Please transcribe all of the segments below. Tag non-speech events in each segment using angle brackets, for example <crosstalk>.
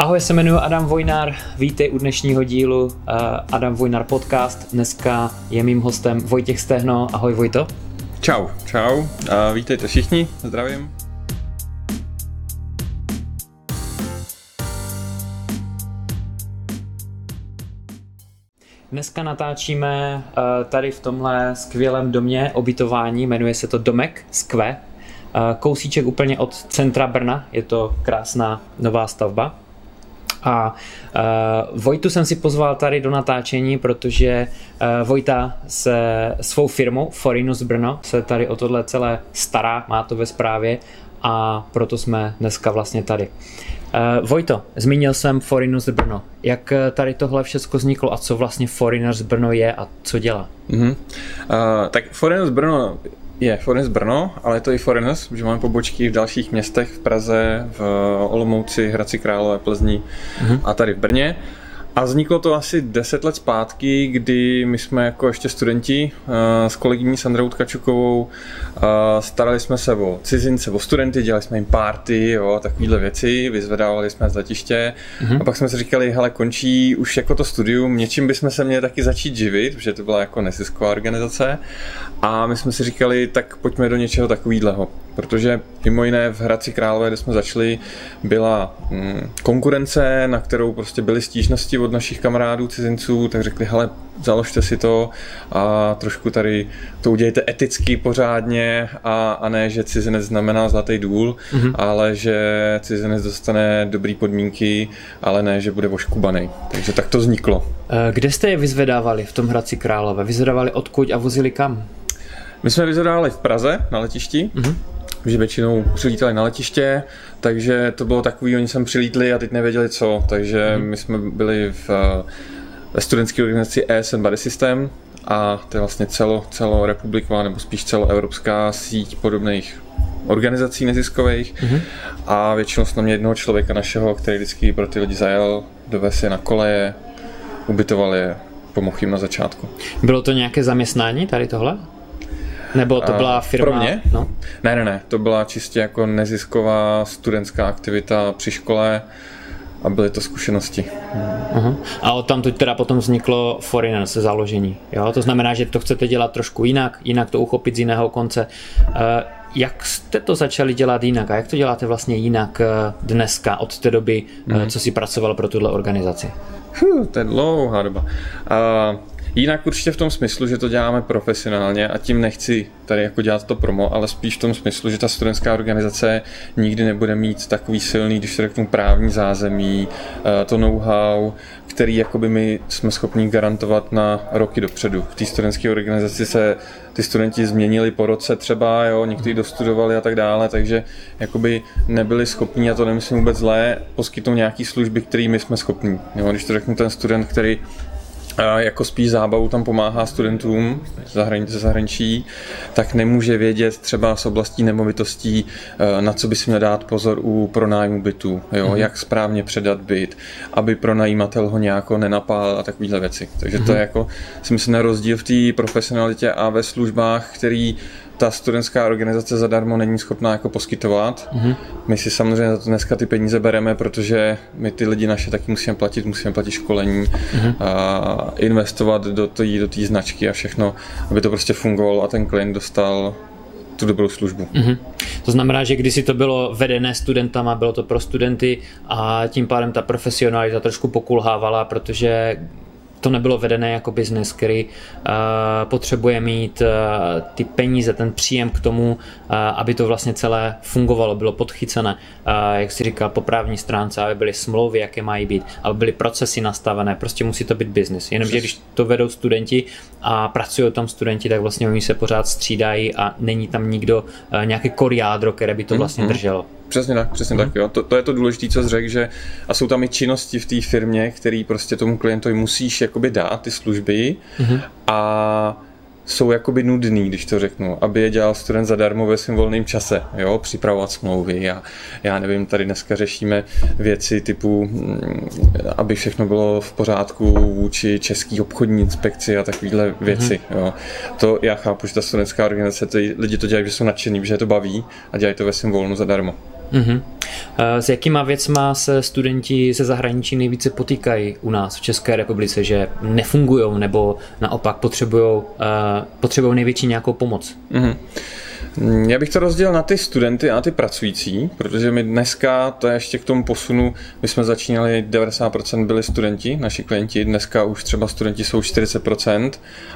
Ahoj, se jmenuji Adam Vojnár, vítej u dnešního dílu uh, Adam Vojnár podcast. Dneska je mým hostem Vojtěch Stehno. Ahoj Vojto. Čau, čau, a vítejte všichni, zdravím. Dneska natáčíme uh, tady v tomhle skvělém domě obytování, jmenuje se to Domek Skve. Uh, kousíček úplně od centra Brna, je to krásná nová stavba. A uh, Vojtu jsem si pozval tady do natáčení, protože uh, Vojta se svou firmou Forinus Brno se tady o tohle celé stará, má to ve správě a proto jsme dneska vlastně tady. Uh, Vojto, zmínil jsem Foreigners Brno. Jak tady tohle všechno vzniklo a co vlastně Foreigners Brno je a co dělá? Uh-huh. Uh, tak Foreigners Brno je Foreigners Brno, ale je to i Foreigners, že máme pobočky v dalších městech, v Praze, v Olomouci, Hradci Králové, Plzni uh-huh. a tady v Brně. A vzniklo to asi 10 let zpátky, kdy my jsme jako ještě studenti uh, s kolegyní Sandrou Tkačukovou uh, starali jsme se o cizince, o studenty, dělali jsme jim party, jo, takovýhle věci, vyzvedávali jsme z letiště. Mm-hmm. a pak jsme si říkali, hele, končí už jako to studium, něčím bychom se měli taky začít živit, protože to byla jako nezisková organizace. A my jsme si říkali, tak pojďme do něčeho takového protože mimo jiné v Hradci Králové, kde jsme začali, byla mm, konkurence, na kterou prostě byly stížnosti od našich kamarádů cizinců, tak řekli, hele, založte si to a trošku tady to udějte eticky pořádně a, a ne, že cizinec znamená zlatý důl, mm-hmm. ale že cizinec dostane dobrý podmínky, ale ne, že bude oškubaný. Takže tak to vzniklo. Eh, kde jste je vyzvedávali v tom Hradci Králové? Vyzvedávali odkud a vozili kam? My jsme vyzvedávali v Praze na letišti. Mm-hmm že většinou přilítali na letiště, takže to bylo takový, oni sem přilítli a teď nevěděli co, takže mm. my jsme byli v, ve studentské organizaci ESN Body System a to je vlastně celo, celorepubliková nebo spíš celoevropská síť podobných organizací neziskových mm-hmm. a většinou jsme měli jednoho člověka našeho, který vždycky pro ty lidi zajel, dovez je na koleje, ubytoval je, pomohl jim na začátku. Bylo to nějaké zaměstnání tady tohle? Nebo to byla firma? Pro mě? No? Ne, ne, ne. To byla čistě jako nezisková studentská aktivita při škole a byly to zkušenosti. Uh-huh. A od tam teda potom vzniklo Foreigner se založení. Jo? To znamená, že to chcete dělat trošku jinak, jinak to uchopit z jiného konce. Uh, jak jste to začali dělat jinak a jak to děláte vlastně jinak uh, dneska od té doby, uh, co si pracoval pro tuhle organizaci? Huh, to je dlouhá doba. Uh, Jinak určitě v tom smyslu, že to děláme profesionálně a tím nechci tady jako dělat to promo, ale spíš v tom smyslu, že ta studentská organizace nikdy nebude mít takový silný, když se řeknu právní zázemí, eh, to know-how, který jakoby my jsme schopni garantovat na roky dopředu. V té studentské organizaci se ty studenti změnili po roce třeba, jo, někteří dostudovali a tak dále, takže jakoby nebyli schopni, a to nemyslím vůbec zlé, poskytnout nějaký služby, které my jsme schopni. Jo, když to řeknu ten student, který jako spíš zábavu tam pomáhá studentům ze zahraničí, tak nemůže vědět třeba z oblastí nemovitostí, eh, na co by si měl dát pozor u pronájmu bytu, jo? Mm-hmm. jak správně předat byt, aby pronajímatel ho nějak nenapál a takovéhle věci. Takže mm-hmm. to je mhm. jako, si myslím, na rozdíl v té profesionalitě a ve službách, který ta studentská organizace zadarmo není schopná jako poskytovat. Mm-hmm. My si samozřejmě za to dneska ty peníze bereme, protože my ty lidi naše taky musíme platit, musíme platit školení mm-hmm. a investovat do té do značky a všechno, aby to prostě fungovalo a ten klient dostal tu dobrou službu. Mm-hmm. To znamená, že když si to bylo vedené studentama, bylo to pro studenty a tím pádem ta profesionalita trošku pokulhávala, protože to nebylo vedené jako biznes, který uh, potřebuje mít uh, ty peníze, ten příjem k tomu, uh, aby to vlastně celé fungovalo, bylo podchycené, uh, jak si říkal, po právní stránce, aby byly smlouvy, jaké mají být, aby byly procesy nastavené, prostě musí to být biznis. Jenomže když to vedou studenti a pracují tam studenti, tak vlastně oni se pořád střídají a není tam nikdo, uh, nějaké koriádro, které by to mhm, vlastně mm-hmm. drželo. Přesně tak, přesně mm. tak, jo. To, to je to důležité, co řekl, že a jsou tam i činnosti v té firmě, který prostě tomu klientovi musíš jakoby dát, ty služby mm. a jsou jakoby nudný, když to řeknu, aby je dělal student zadarmo ve svém volném čase, jo, připravovat smlouvy a já nevím, tady dneska řešíme věci typu, mm, aby všechno bylo v pořádku vůči český obchodní inspekci a takovéhle věci, mm-hmm. jo. To já chápu, že ta studentská organizace, ty lidi to dělají, že jsou nadšený, že je to baví a dělají to ve svém volnu zadarmo. Uh-huh. S jakýma věcma se studenti ze zahraničí nejvíce potýkají u nás v České republice, že nefungují nebo naopak potřebují potřebují největší nějakou pomoc? Uh-huh. Já bych to rozdělil na ty studenty a na ty pracující, protože my dneska, to je ještě k tomu posunu, my jsme začínali, 90% byli studenti, naši klienti, dneska už třeba studenti jsou 40%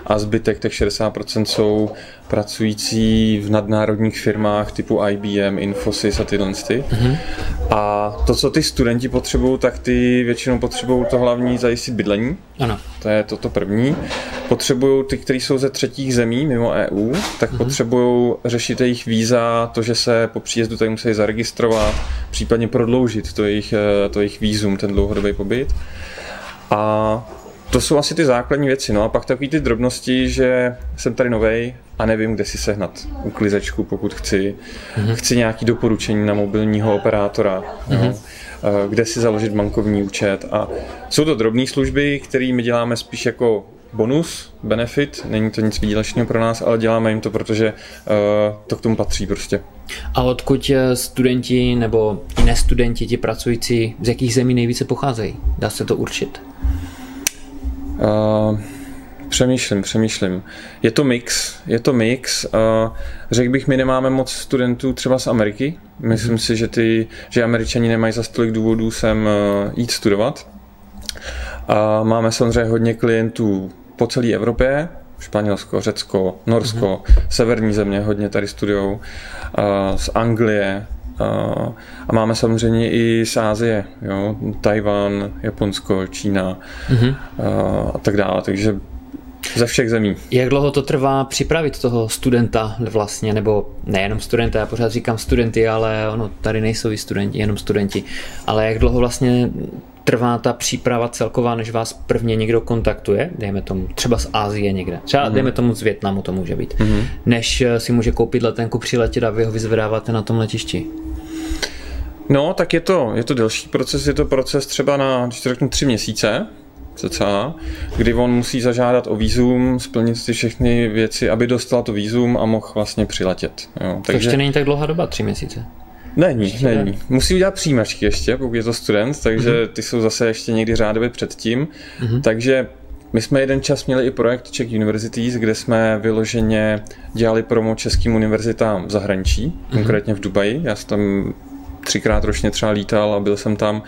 a zbytek těch 60% jsou pracující v nadnárodních firmách typu IBM, Infosys a tyhle. Mm-hmm. A to, co ty studenti potřebují, tak ty většinou potřebují to hlavní zajistit bydlení. Ano. To je toto první. Potřebují ty, kteří jsou ze třetích zemí mimo EU, tak mm-hmm. potřebují řešit jejich víza, to, že se po příjezdu tady musí zaregistrovat, případně prodloužit to jejich, eh, to jejich vízum, ten dlouhodobý pobyt. A to jsou asi ty základní věci. No a pak takový ty drobnosti, že jsem tady novej a nevím, kde si sehnat uklizečku, pokud chci. Mm-hmm. Chci nějaký doporučení na mobilního operátora. Mm-hmm. No kde si založit bankovní účet. A jsou to drobné služby, které my děláme spíš jako bonus, benefit, není to nic výdělečného pro nás, ale děláme jim to, protože uh, to k tomu patří prostě. A odkud eh, studenti nebo i nestudenti, ti pracující, z jakých zemí nejvíce pocházejí? Dá se to určit? Uh, přemýšlím, přemýšlím. Je to mix, je to mix. Řekl bych, my nemáme moc studentů třeba z Ameriky. Myslím si, že, ty, že američani nemají za tolik důvodů sem jít studovat. A máme samozřejmě hodně klientů po celé Evropě, Španělsko, Řecko, Norsko, mm-hmm. severní země hodně tady studujou, uh, z Anglie, a máme samozřejmě i z Ázie, jo? Tajvan, Japonsko, Čína mm-hmm. a tak dále, takže ze všech zemí. Jak dlouho to trvá připravit toho studenta vlastně, nebo nejenom studenta, já pořád říkám studenty, ale ono tady nejsou i studenti, jenom studenti, ale jak dlouho vlastně trvá ta příprava celková, než vás prvně někdo kontaktuje, dejme tomu třeba z Ázie někde, třeba mm-hmm. dejme tomu z Větnamu to může být, mm-hmm. než eh, si může koupit letenku, přiletět a vy ho vyzvedáváte na tom letišti? No, tak je to, je to delší proces, je to proces třeba na, když to řeknu, tři měsíce, cca, kdy on musí zažádat o výzum, splnit ty všechny věci, aby dostal to výzum a mohl vlastně přiletět. Jo. Takže... To ještě není tak dlouhá doba, tři měsíce. Není, ještě není. Ne. Musí udělat přijímačky ještě, pokud je to student, takže mm-hmm. ty jsou zase ještě někdy řádově předtím. Mm-hmm. Takže my jsme jeden čas měli i projekt Czech Universities, kde jsme vyloženě dělali promo českým univerzitám v zahraničí, mm-hmm. konkrétně v Dubaji. Já jsem tam třikrát ročně třeba lítal a byl jsem tam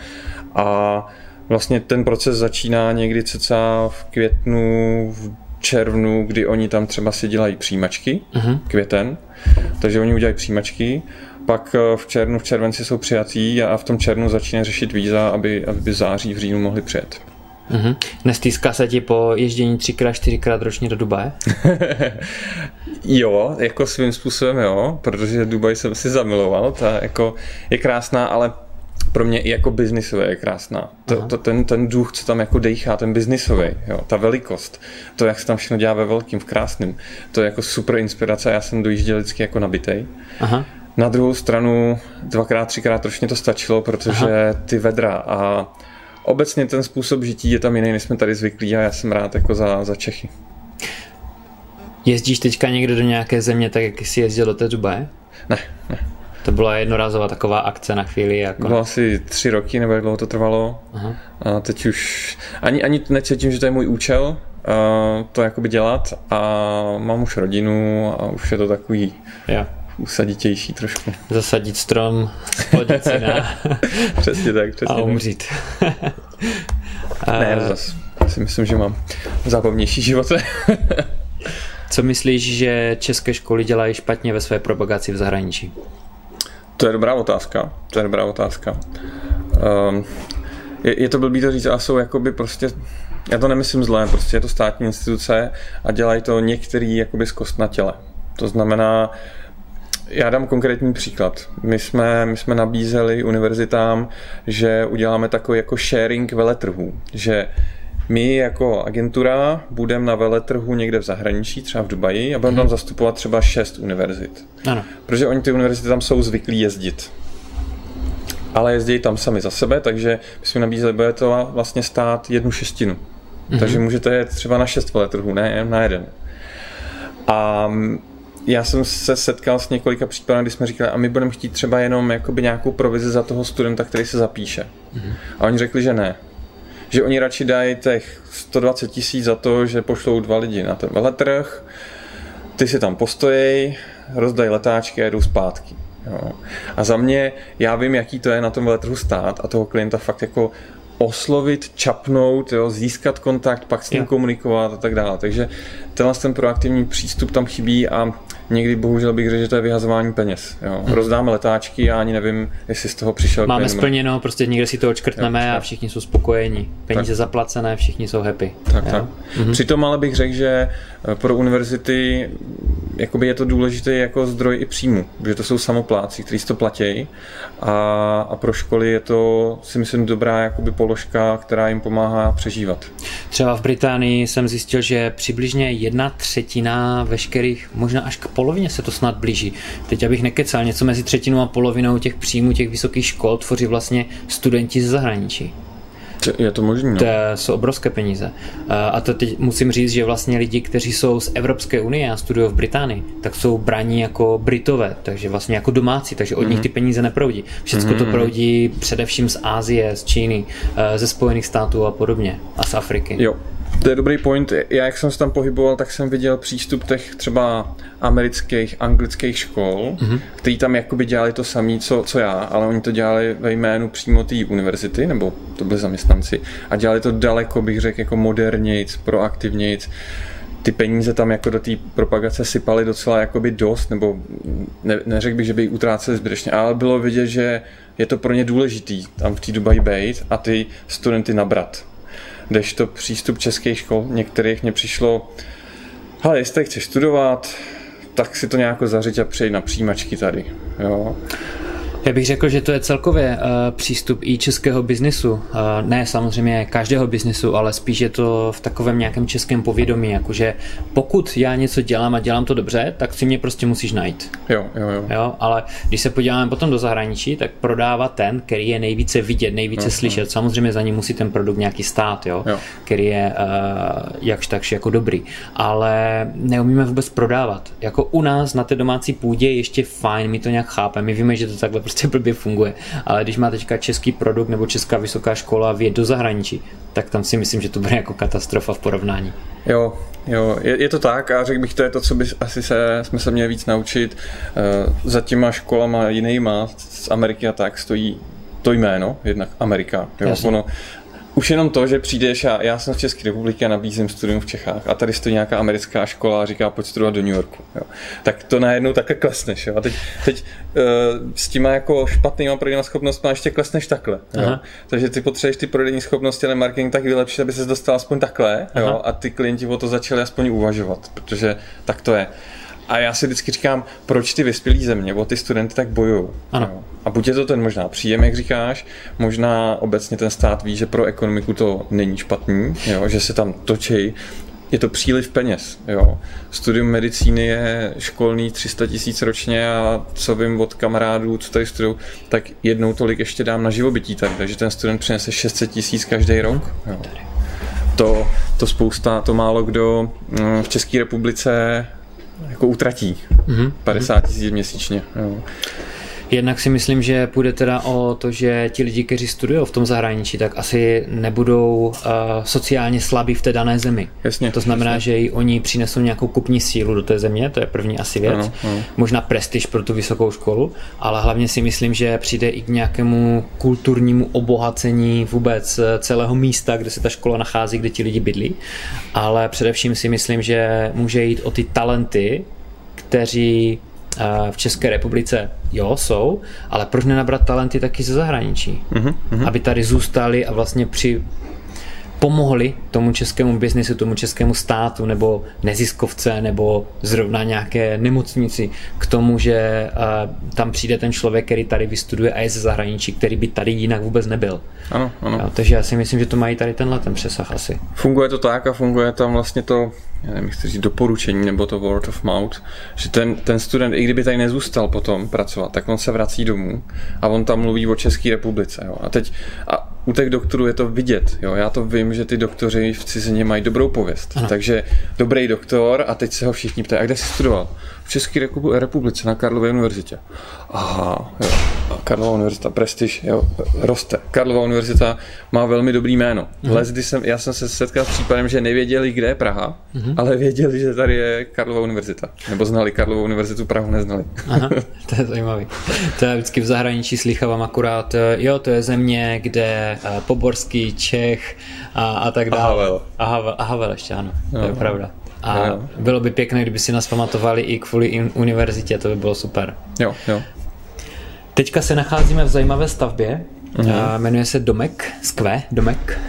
a vlastně ten proces začíná někdy cca v květnu, v červnu, kdy oni tam třeba si dělají přijímačky, uh-huh. květen, takže oni udělají přijímačky, pak eh, v červnu, v červenci jsou přijatí a v tom červnu začíná řešit víza, aby, aby v září, v říjnu mohli přijet. Mm-hmm. Nestýská se ti po ježdění třikrát, čtyřikrát ročně do Dubaje? <laughs> jo, jako svým způsobem jo, protože Dubaj jsem si zamiloval, ta jako je krásná, ale pro mě i jako biznisové je krásná. To, to, ten, ten duch, co tam jako dejchá, ten biznisový, jo, ta velikost, to, jak se tam všechno dělá ve velkým, v krásném, to je jako super inspirace. Já jsem dojížděl vždycky jako nabitej. Aha. Na druhou stranu dvakrát, třikrát ročně to stačilo, protože Aha. ty vedra a obecně ten způsob žití je tam jiný, než jsme tady zvyklí a já jsem rád jako za, za Čechy. Jezdíš teďka někdo do nějaké země, tak jak jsi jezdil do té Dubaje? Ne, ne. To byla jednorázová taková akce na chvíli? Jako... Bylo asi tři roky, nebo jak dlouho to trvalo. Aha. A teď už ani, ani necítím, že to je můj účel, uh, to jakoby dělat a mám už rodinu a už je to takový ja. Usaditější trošku. Zasadit strom, splodit si na... <laughs> přesně tak, přesně A umřít. <laughs> ne, zase si myslím, že mám zábavnější život. <laughs> Co myslíš, že české školy dělají špatně ve své propagaci v zahraničí? To je dobrá otázka. To je dobrá otázka. Um, je, je to blbý to říct, ale jsou jakoby prostě, já to nemyslím zlé, prostě je to státní instituce a dělají to některý jakoby z kost na těle. To znamená, já dám konkrétní příklad. My jsme, my jsme nabízeli univerzitám, že uděláme takový jako sharing veletrhů, že my jako agentura budeme na veletrhu někde v zahraničí, třeba v Dubaji, a budeme hmm. tam zastupovat třeba šest univerzit. Ano. Protože oni ty univerzity tam jsou zvyklí jezdit. Ale jezdí tam sami za sebe, takže my jsme nabízeli, bude to vlastně stát jednu šestinu. Mm-hmm. Takže můžete jet třeba na šest veletrhů, ne na jeden. A já jsem se setkal s několika případy, kdy jsme říkali, a my budeme chtít třeba jenom jakoby nějakou provizi za toho studenta, který se zapíše. Mm-hmm. A oni řekli, že ne. Že oni radši dají těch 120 tisíc za to, že pošlou dva lidi na ten veletrh, ty si tam postojí, rozdají letáčky a jdou zpátky. Jo. A za mě, já vím, jaký to je na tom veletrhu stát a toho klienta fakt jako oslovit, čapnout, jo, získat kontakt, pak s ním yeah. komunikovat a tak dále. Takže tenhle ten proaktivní přístup tam chybí a někdy bohužel bych řekl, že to je vyhazování peněz. Jo. Hmm. Rozdáme letáčky a ani nevím, jestli z toho přišel Máme splněno, prostě někde si to očkrtneme jo, a všichni jsou spokojení. Peníze tak. zaplacené, všichni jsou happy. Tak, jo? tak. Mm-hmm. Přitom ale bych řekl, že eh, pro univerzity jakoby je to důležité jako zdroj i příjmu, že to jsou samopláci, kteří to platí a, a pro školy je to si myslím dobrá jakoby položka, která jim pomáhá přežívat. Třeba v Británii jsem zjistil, že přibližně jedna třetina veškerých, možná až k polovině se to snad blíží. Teď abych nekecal, něco mezi třetinou a polovinou těch příjmů těch vysokých škol tvoří vlastně studenti ze zahraničí. Je to možné. No. To jsou obrovské peníze. A to teď musím říct, že vlastně lidi, kteří jsou z Evropské unie a studují v Británii, tak jsou braní jako Britové, takže vlastně jako domácí, takže od mm-hmm. nich mhm. ty peníze neproudí. Všechno mm-hmm. to mhm. proudí především z Ázie, z Číny, ze Spojených států a podobně a z Afriky. Jo, to je dobrý point. Já, jak jsem se tam pohyboval, tak jsem viděl přístup těch třeba amerických, anglických škol, mm-hmm. který tam jakoby dělali to samé, co, co já, ale oni to dělali ve jménu přímo té univerzity, nebo to byli zaměstnanci, a dělali to daleko, bych řekl, jako modernějc, proaktivnějc ty peníze tam jako do té propagace sypaly docela jakoby dost, nebo ne, neřekl bych, že by ji utráceli zbytečně, ale bylo vidět, že je to pro ně důležitý tam v té Dubaji být a ty studenty nabrat to přístup českých škol, některých mě přišlo, ale jestli chceš studovat, tak si to nějak zařiď a přeji na přijímačky tady. Jo. Já bych řekl, že to je celkově uh, přístup i českého biznisu. Uh, ne samozřejmě každého biznisu, ale spíš je to v takovém nějakém českém povědomí, jakože pokud já něco dělám a dělám to dobře, tak si mě prostě musíš najít. Jo, jo, jo. jo ale když se podíváme potom do zahraničí, tak prodává ten, který je nejvíce vidět, nejvíce jo, slyšet. Jo. Samozřejmě za ním musí ten produkt nějaký stát, jo, jo. který je uh, jakž takž jako dobrý. Ale neumíme vůbec prodávat. Jako u nás na té domácí půdě ještě fajn, my to nějak chápeme, my víme, že to takhle prostě blbě funguje. Ale když má teďka český produkt nebo česká vysoká škola vjet do zahraničí, tak tam si myslím, že to bude jako katastrofa v porovnání. Jo, jo, je, je to tak a řekl bych, to je to, co by asi se, jsme se měli víc naučit. Uh, za těma školama jinýma z Ameriky a tak stojí to jméno, jednak Amerika. Jo. Ono, už jenom to, že přijdeš a já jsem z České republiky a nabízím studium v Čechách a tady stojí nějaká americká škola a říká, pojď studovat do New Yorku. Jo. Tak to najednou takhle klesneš. Jo. A teď, teď uh, s těma jako špatnýma prodejnýma schopnostmi ještě klesneš takhle. Jo. Takže ty potřebuješ ty prodejní schopnosti, ale marketing tak vylepšit, aby se dostal aspoň takhle jo. a ty klienti o to začali aspoň uvažovat, protože tak to je. A já si vždycky říkám, proč ty vyspělí země o ty studenty tak bojují. Ano. A buď je to ten možná příjem, jak říkáš, možná obecně ten stát ví, že pro ekonomiku to není špatný, jo, že se tam točí je to příliv peněz. Jo. Studium medicíny je školný 300 tisíc ročně a co vím od kamarádů, co tady studují, tak jednou tolik ještě dám na živobytí tady, takže ten student přinese 600 tisíc každý rok. Jo. To, to spousta, to málo kdo mm, v České republice jako utratí. Mm-hmm. 50 tisíc měsíčně. Jo. Jednak si myslím, že půjde teda o to, že ti lidi, kteří studují v tom zahraničí, tak asi nebudou uh, sociálně slabí v té dané zemi. Jasně, to znamená, jasně. že i oni přinesou nějakou kupní sílu do té země, to je první asi věc. Ano, ano. Možná prestiž pro tu vysokou školu, ale hlavně si myslím, že přijde i k nějakému kulturnímu obohacení vůbec eh, celého místa, kde se ta škola nachází, kde ti lidi bydlí. Ale především si myslím, že může jít o ty talenty, kteří v České republice jo, jsou, ale proč nenabrat talenty taky ze zahraničí? Uh-huh, Aby tady zůstali a vlastně při pomohli tomu českému biznisu, tomu českému státu nebo neziskovce nebo zrovna nějaké nemocnici k tomu, že uh, tam přijde ten člověk, který tady vystuduje a je ze zahraničí, který by tady jinak vůbec nebyl. Ano, ano. Jo, takže já si myslím, že to mají tady tenhle ten přesah asi. Funguje to tak a funguje tam vlastně to já nevím, chci říct, doporučení nebo to word of mouth, že ten, ten student, i kdyby tady nezůstal potom pracovat, tak on se vrací domů a on tam mluví o České republice. Jo. A teď a u těch doktorů je to vidět. Jo? Já to vím, že ty doktoři v cizině mají dobrou pověst. Ano. Takže dobrý doktor a teď se ho všichni ptají, a kde jsi studoval? V České republice na Karlově univerzitě. Aha, jo. Karlova univerzita, prestiž, jo, roste. Karlova univerzita má velmi dobrý jméno. Mm-hmm. Les, když jsem, já jsem se setkal s případem, že nevěděli, kde je Praha, mm-hmm. ale věděli, že tady je Karlova univerzita. Nebo znali Karlovou univerzitu, Prahu neznali. Aha, <laughs> to je zajímavý. To je vždycky v zahraničí slychávám akurát, eh, jo, to je země, kde eh, Poborský, Čech a, a tak dále. A Havel. A Havel, a Havel ještě, ano, to je pravda. A jo. bylo by pěkné, kdyby si nás pamatovali i kvůli univerzitě, to by bylo super. Jo, jo. Teďka se nacházíme v zajímavé stavbě, uh-huh. jmenuje se Domek, Skve, Domek.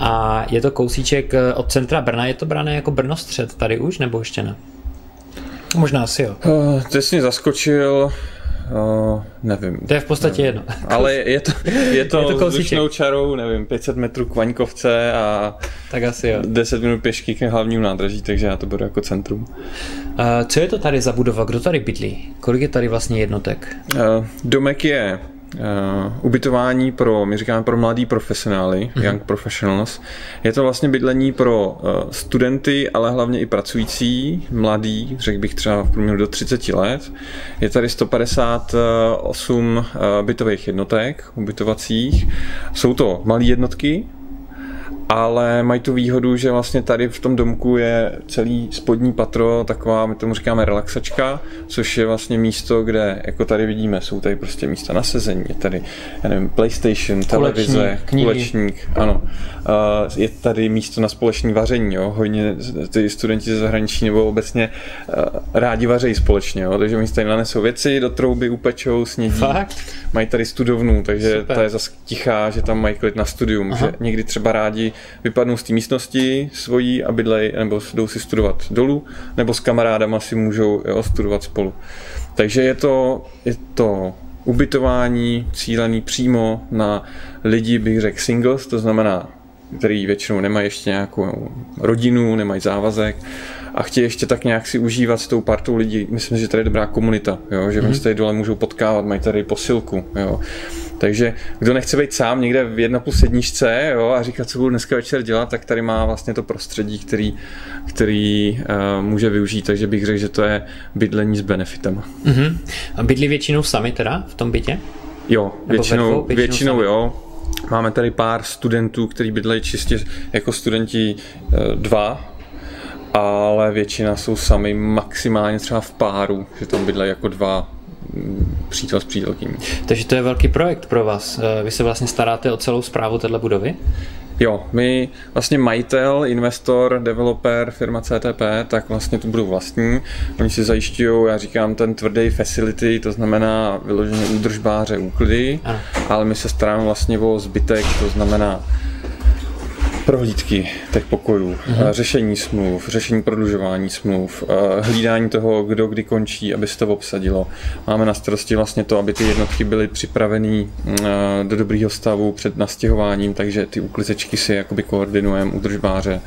A je to kousíček eh, od centra Brna, je to brané jako Brno střed tady už, nebo ještě ne? Možná asi jo. Uh, ty jsi mě zaskočil, Uh, nevím. To je v podstatě jedno. <laughs> Ale je to, je to, <laughs> je to vzdušnou čarou, nevím, 500 metrů k Vaňkovce a tak asi jo. 10 minut pěšky k hlavnímu nádraží, takže já to budu jako centrum. Uh, co je to tady za budova? Kdo tady bydlí? Kolik je tady vlastně jednotek? Uh, domek je uh, ubytování pro, my říkáme pro mladý profesionály, mm-hmm. young professionals. Je to vlastně bydlení pro uh, studenty, ale hlavně i pracující, mladý, řekl bych třeba v průměru do 30 let. Je tady 158 uh, bytových jednotek ubytovacích. Jsou to malé jednotky, ale mají tu výhodu, že vlastně tady v tom domku je celý spodní patro, taková, my tomu říkáme relaxačka, což je vlastně místo, kde, jako tady vidíme, jsou tady prostě místa na sezení, je tady, já nevím, PlayStation, televize, kulečník, ano. Je tady místo na společné vaření, jo, hodně ty studenti ze zahraničí nebo obecně rádi vařejí společně, jo, takže oni tady nanesou věci do trouby, upečou, snědí. Fakt? Mají tady studovnu, takže Super. ta je zase tichá, že tam mají klid na studium, Aha. že někdy třeba rádi vypadnou z té místnosti svojí a bydlej, nebo jdou si studovat dolů, nebo s kamarádama si můžou jo, studovat spolu. Takže je to, je to ubytování cílený přímo na lidi, bych řekl singles, to znamená, který většinou nemají ještě nějakou rodinu, nemají závazek a chtějí ještě tak nějak si užívat s tou partou lidí. Myslím, že tady je dobrá komunita, jo? že mm-hmm. oni se tady dole můžou potkávat, mají tady posilku. Jo? Takže kdo nechce být sám někde v jedna plus sedničce jo, a říkat, co budu dneska večer dělat, tak tady má vlastně to prostředí, který, který uh, může využít, takže bych řekl, že to je bydlení s benefitem. Uh-huh. A bydlí většinou sami teda v tom bytě? Jo, většinou, většinou, většinou jo. Máme tady pár studentů, kteří bydlejí čistě jako studenti uh, dva, ale většina jsou sami maximálně třeba v páru, že tam bydlejí jako dva přítel s přítelkyní. Takže to je velký projekt pro vás. Eh, vy se vlastně staráte o celou zprávu této budovy? Jo, my vlastně majitel, investor, developer, firma CTP, tak vlastně to budou vlastní. Oni si zajišťují, já říkám, ten tvrdý facility, to znamená vyloženě údržbáře, úklidy, ale my se staráme vlastně o zbytek, to znamená prohlídky těch pokojů, mm-hmm. řešení smluv, řešení prodlužování smluv, eh, hlídání toho, kdo kdy končí, aby se to obsadilo. Máme na starosti vlastně to, aby ty jednotky byly připraveny eh, do dobrého stavu před nastěhováním, takže ty uklizečky si jakoby koordinujeme, udržbáře.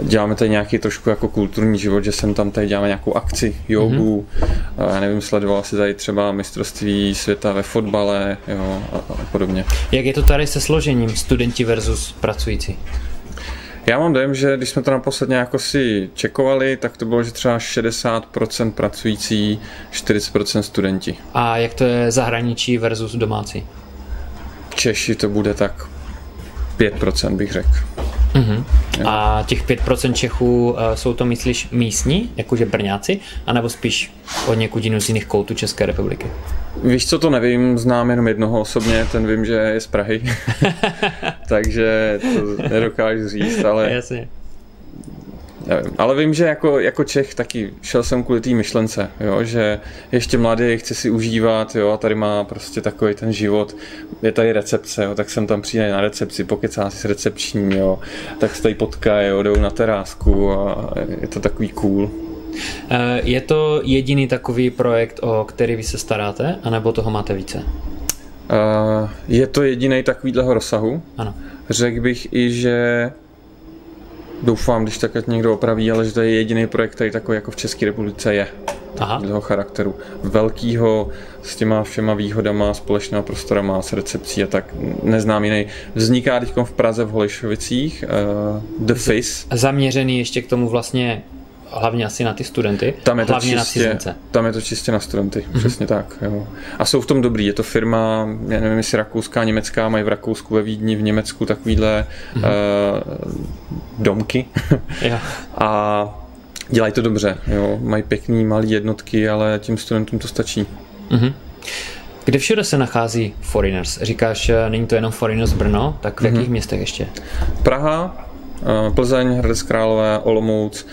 Děláme tady nějaký trošku jako kulturní život, že sem tam tady děláme nějakou akci, jogu, mm-hmm. já nevím, sledoval si tady třeba mistrovství světa ve fotbale jo, a, a podobně. Jak je to tady se složením studenti versus pracující? Já mám dojem, že když jsme to naposled jako si čekovali, tak to bylo, že třeba 60% pracující, 40% studenti. A jak to je zahraničí versus domácí? Češi to bude tak 5% bych řekl. Uh-huh. A těch 5% Čechů uh, jsou to, myslíš, místní, jakože Brňáci, anebo spíš od někud z jiných koutů České republiky? Víš co, to nevím, znám jenom jednoho osobně, ten vím, že je z Prahy, <laughs> <laughs> takže to nedokážu říct, ale... Jasně. Nevím. Ale vím, že jako, jako Čech taky šel jsem kvůli té myšlence, jo, že ještě mladý chce si užívat, jo, a tady má prostě takový ten život, je tady recepce, jo, tak jsem tam přijde na recepci, pokecá si s recepční, jo, tak se tady potkají, jo, jdou na terásku a je to takový cool. Eh, je to jediný takový projekt, o který vy se staráte, anebo toho máte více? Eh, je to jediný takovýhleho rozsahu. Ano. Řekl bych i, že doufám, když tak někdo opraví, ale že to je jediný projekt, který takový jako v České republice je. takového charakteru. Velkýho, s těma všema výhodama, společnými prostorama, s recepcí a tak neznám jiný. Vzniká teď v Praze v Holišovicích uh, The Face. Zaměřený ještě k tomu vlastně hlavně asi na ty studenty, tam je to hlavně čistě, na cizince. Tam je to čistě na studenty, mm-hmm. přesně tak. Jo. A jsou v tom dobrý, je to firma, já nevím, jestli rakouská, německá, mají v Rakousku, ve Vídni, v Německu takovýhle mm-hmm. uh, domky. <laughs> a dělají to dobře, jo. mají pěkný malé jednotky, ale tím studentům to stačí. Mm-hmm. Kde všude se nachází Foreigners? Říkáš, není to jenom Foreigners Brno, tak v jakých mm-hmm. městech ještě? Praha, eh, Plzeň, Hradec Králové, Olomouc,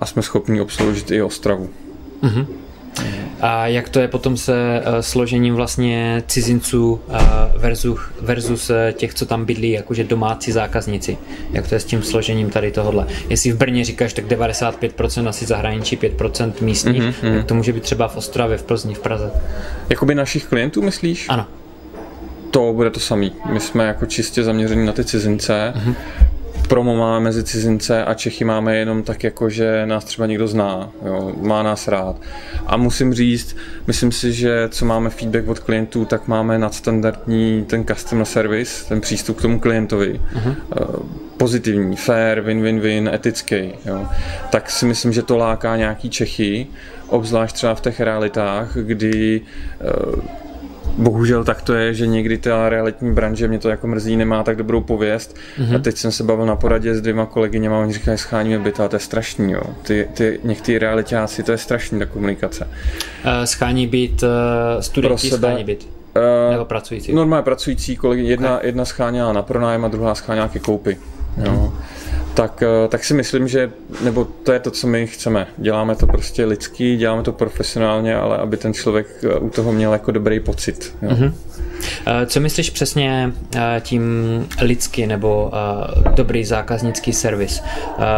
a jsme schopni obsloužit i Ostravu. Uh-huh. A jak to je potom se uh, složením vlastně cizinců uh, versus, versus uh, těch, co tam bydlí, jakože domácí zákazníci? Jak to je s tím složením tady tohohle? Jestli v Brně říkáš, tak 95% asi zahraničí, 5% místních, uh-huh, jak to může být třeba v Ostravě, v Plzni, v Praze? Jakoby našich klientů myslíš? Ano. To bude to samý. My jsme jako čistě zaměření na ty cizince. Uh-huh promo máme mezi cizince a Čechy máme jenom tak jako, že nás třeba někdo zná, jo, má nás rád. A musím říct, myslím si, že co máme feedback od klientů, tak máme nadstandardní ten customer service, ten přístup k tomu klientovi. Uh-huh. Pozitivní, fair, win-win-win, etický. Jo. Tak si myslím, že to láká nějaký Čechy, obzvlášť třeba v těch realitách, kdy uh, bohužel tak to je, že někdy ta realitní branže mě to jako mrzí, nemá tak dobrou pověst. Mm-hmm. A teď jsem se bavil na poradě s dvěma kolegyněma a oni říkají, scháníme byt, ale to je strašný, jo. Ty, ty některý realitáci, to je strašný, ta komunikace. Uh, schání byt, uh, studenti Pro sebe, schání byt. Uh, nebo pracující? Normálně pracující kolegy, jedna, okay. jedna scháněla na pronájem a druhá scháněla ke koupy. Jo. Mm tak, eh, tak si myslím, že, nebo to je to, co my chceme. Děláme to prostě lidsky, děláme to profesionálně, ale aby ten člověk eh, u toho měl jako dobrý pocit. Jo. Mm-hmm. Co myslíš přesně tím lidsky nebo dobrý zákaznický servis?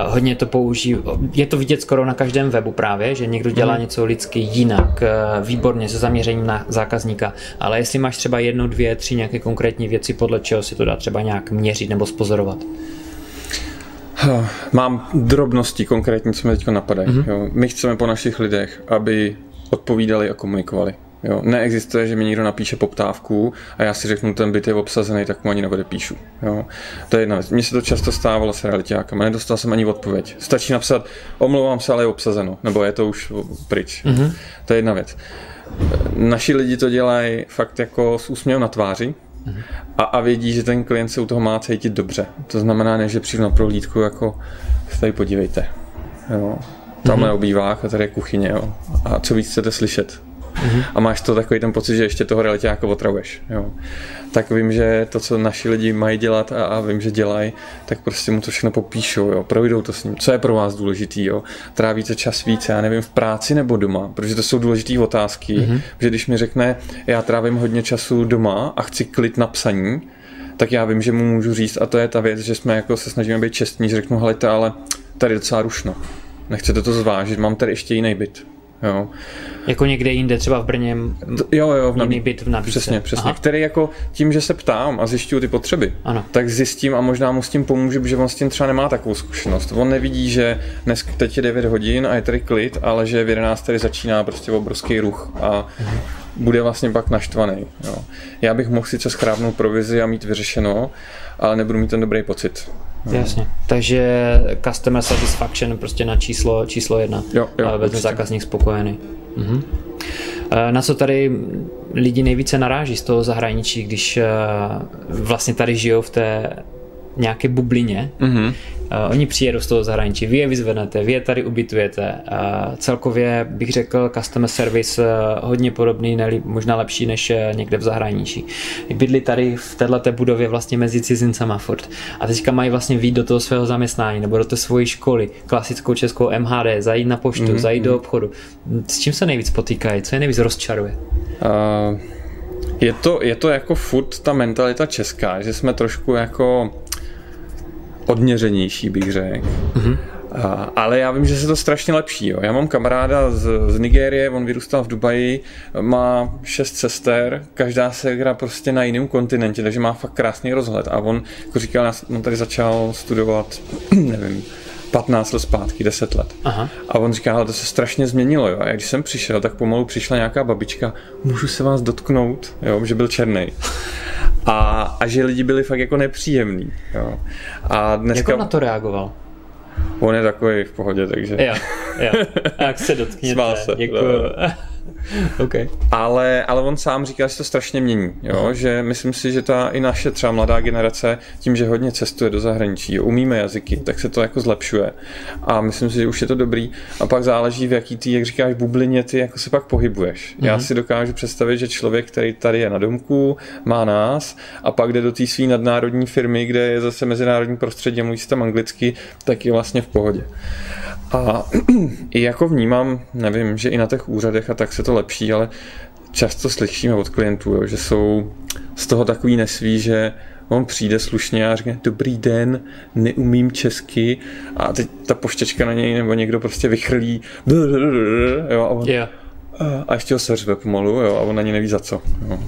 Hodně to používá, je to vidět skoro na každém webu právě, že někdo dělá mm. něco lidsky jinak, výborně se zaměřením na zákazníka, ale jestli máš třeba jedno, dvě, tři nějaké konkrétní věci, podle čeho si to dá třeba nějak měřit nebo spozorovat? Mám drobnosti konkrétní, co mi teď napadají. Mm-hmm. Jo. My chceme po našich lidech, aby odpovídali a komunikovali. Jo. Neexistuje, že mi někdo napíše poptávku a já si řeknu, ten byt je obsazený, tak mu ani neodepíšu. Jo. To je jedna věc. Mně se to často stávalo s realitákama, nedostal jsem ani odpověď. Stačí napsat, omlouvám se, ale je obsazeno, nebo je to už pryč. Mm-hmm. To je jedna věc. Naši lidi to dělají fakt jako s úsměvem na tváři, a, a vědí, že ten klient se u toho má cítit dobře. To znamená, ne, že přijdu na prohlídku jako tady podívejte. Jo. Tamhle mm-hmm. obývák a tady je kuchyně. Jo. A co víc chcete slyšet? Mm-hmm. A máš to takový ten pocit, že ještě toho realitě jako otravuješ. Jo. Tak vím, že to, co naši lidi mají dělat a, a vím, že dělají, tak prostě mu to všechno popíšou, jo. projdou to s ním. Co je pro vás důležitý? Jo? Trávíte čas více, já nevím, v práci nebo doma, protože to jsou důležité otázky. Mm-hmm. Že když mi řekne, já trávím hodně času doma a chci klid na psaní, tak já vím, že mu můžu říct, a to je ta věc, že jsme jako se snažíme být čestní, že řeknu, hele, ale tady je docela rušno. Nechcete to zvážit, mám tady ještě jiný byt. Jo. Jako někde jinde, třeba v Brně, jo, jo, v nabí... byt v nabídce. Přesně, přesně. Aha. Který jako tím, že se ptám a zjišťuju ty potřeby, ano. tak zjistím a možná mu s tím pomůžu, že on s tím třeba nemá takovou zkušenost. On nevidí, že dnes teď je 9 hodin a je tady klid, ale že v 11 tady začíná prostě obrovský ruch a mhm. Bude vlastně pak naštvaný. Jo. Já bych mohl sice schrábnout provizi a mít vyřešeno, ale nebudu mít ten dobrý pocit. No. Jasně. Takže customer satisfaction prostě na číslo, číslo jedna. Jo, jo, a vezme zákazník spokojený. Mhm. Na co tady lidi nejvíce naráží z toho zahraničí, když eh, vlastně tady žijou v té nějaké bublině. Mm-hmm. Uh, oni přijedou z toho zahraničí, vy je vyzvednete, vy je tady ubytujete. Uh, celkově bych řekl customer service uh, hodně podobný, ne, možná lepší než uh, někde v zahraničí. Bydli tady v této budově vlastně mezi cizincama furt. A teďka mají vlastně výjít do toho svého zaměstnání nebo do té svojí školy, klasickou českou MHD, zajít na poštu, mm-hmm. zajít do mhm. obchodu. S čím se nejvíc potýkají? Co je nejvíc rozčaruje? Uh... Je to, je to jako furt ta mentalita česká, že jsme trošku jako odměřenější, bych řekl. Mm-hmm. Ale já vím, že se to strašně lepší. Jo. Já mám kamaráda z, z Nigérie, on vyrůstal v Dubaji, má šest sester, každá se hra prostě na jiném kontinentě, takže má fakt krásný rozhled. A on, jako říkal, on tady začal studovat, <clears throat> nevím, 15 let zpátky, 10 let. Aha. A on říká, ale to se strašně změnilo, jo. A když jsem přišel, tak pomalu přišla nějaká babička, můžu se vás dotknout, jo, že byl černý. <laughs> A, a že lidi byli fakt jako nepříjemní, jo. A dneska... Jak on na to reagoval? On je takový v pohodě, takže... Jo, jo. <laughs> Jak se dotkněte. Smál se. Děkuju. <laughs> okay. ale, ale on sám říká, že to strašně mění, jo? že myslím si, že ta i naše třeba mladá generace, tím, že hodně cestuje do zahraničí, umíme jazyky, tak se to jako zlepšuje a myslím si, že už je to dobrý a pak záleží v jaký ty, jak říkáš, bublině ty jako se pak pohybuješ. Mm-hmm. Já mhm. si dokážu představit, že člověk, který tady je na domku, má nás a pak jde do té své nadnárodní firmy, kde je zase mezinárodní prostředí a mluví se tam anglicky, tak je vlastně v pohodě. A <clears throat> i jako vnímám, nevím, že i na těch úřadech a tak se to lepší, ale často slyšíme od klientů, jo, že jsou z toho takový nesví, že on přijde slušně a řekne dobrý den, neumím česky a teď ta poštěčka na něj nebo někdo prostě vychrlí jo, a, on, yeah. a ještě ho seřve pomalu jo, a on na ní neví za co. Jo.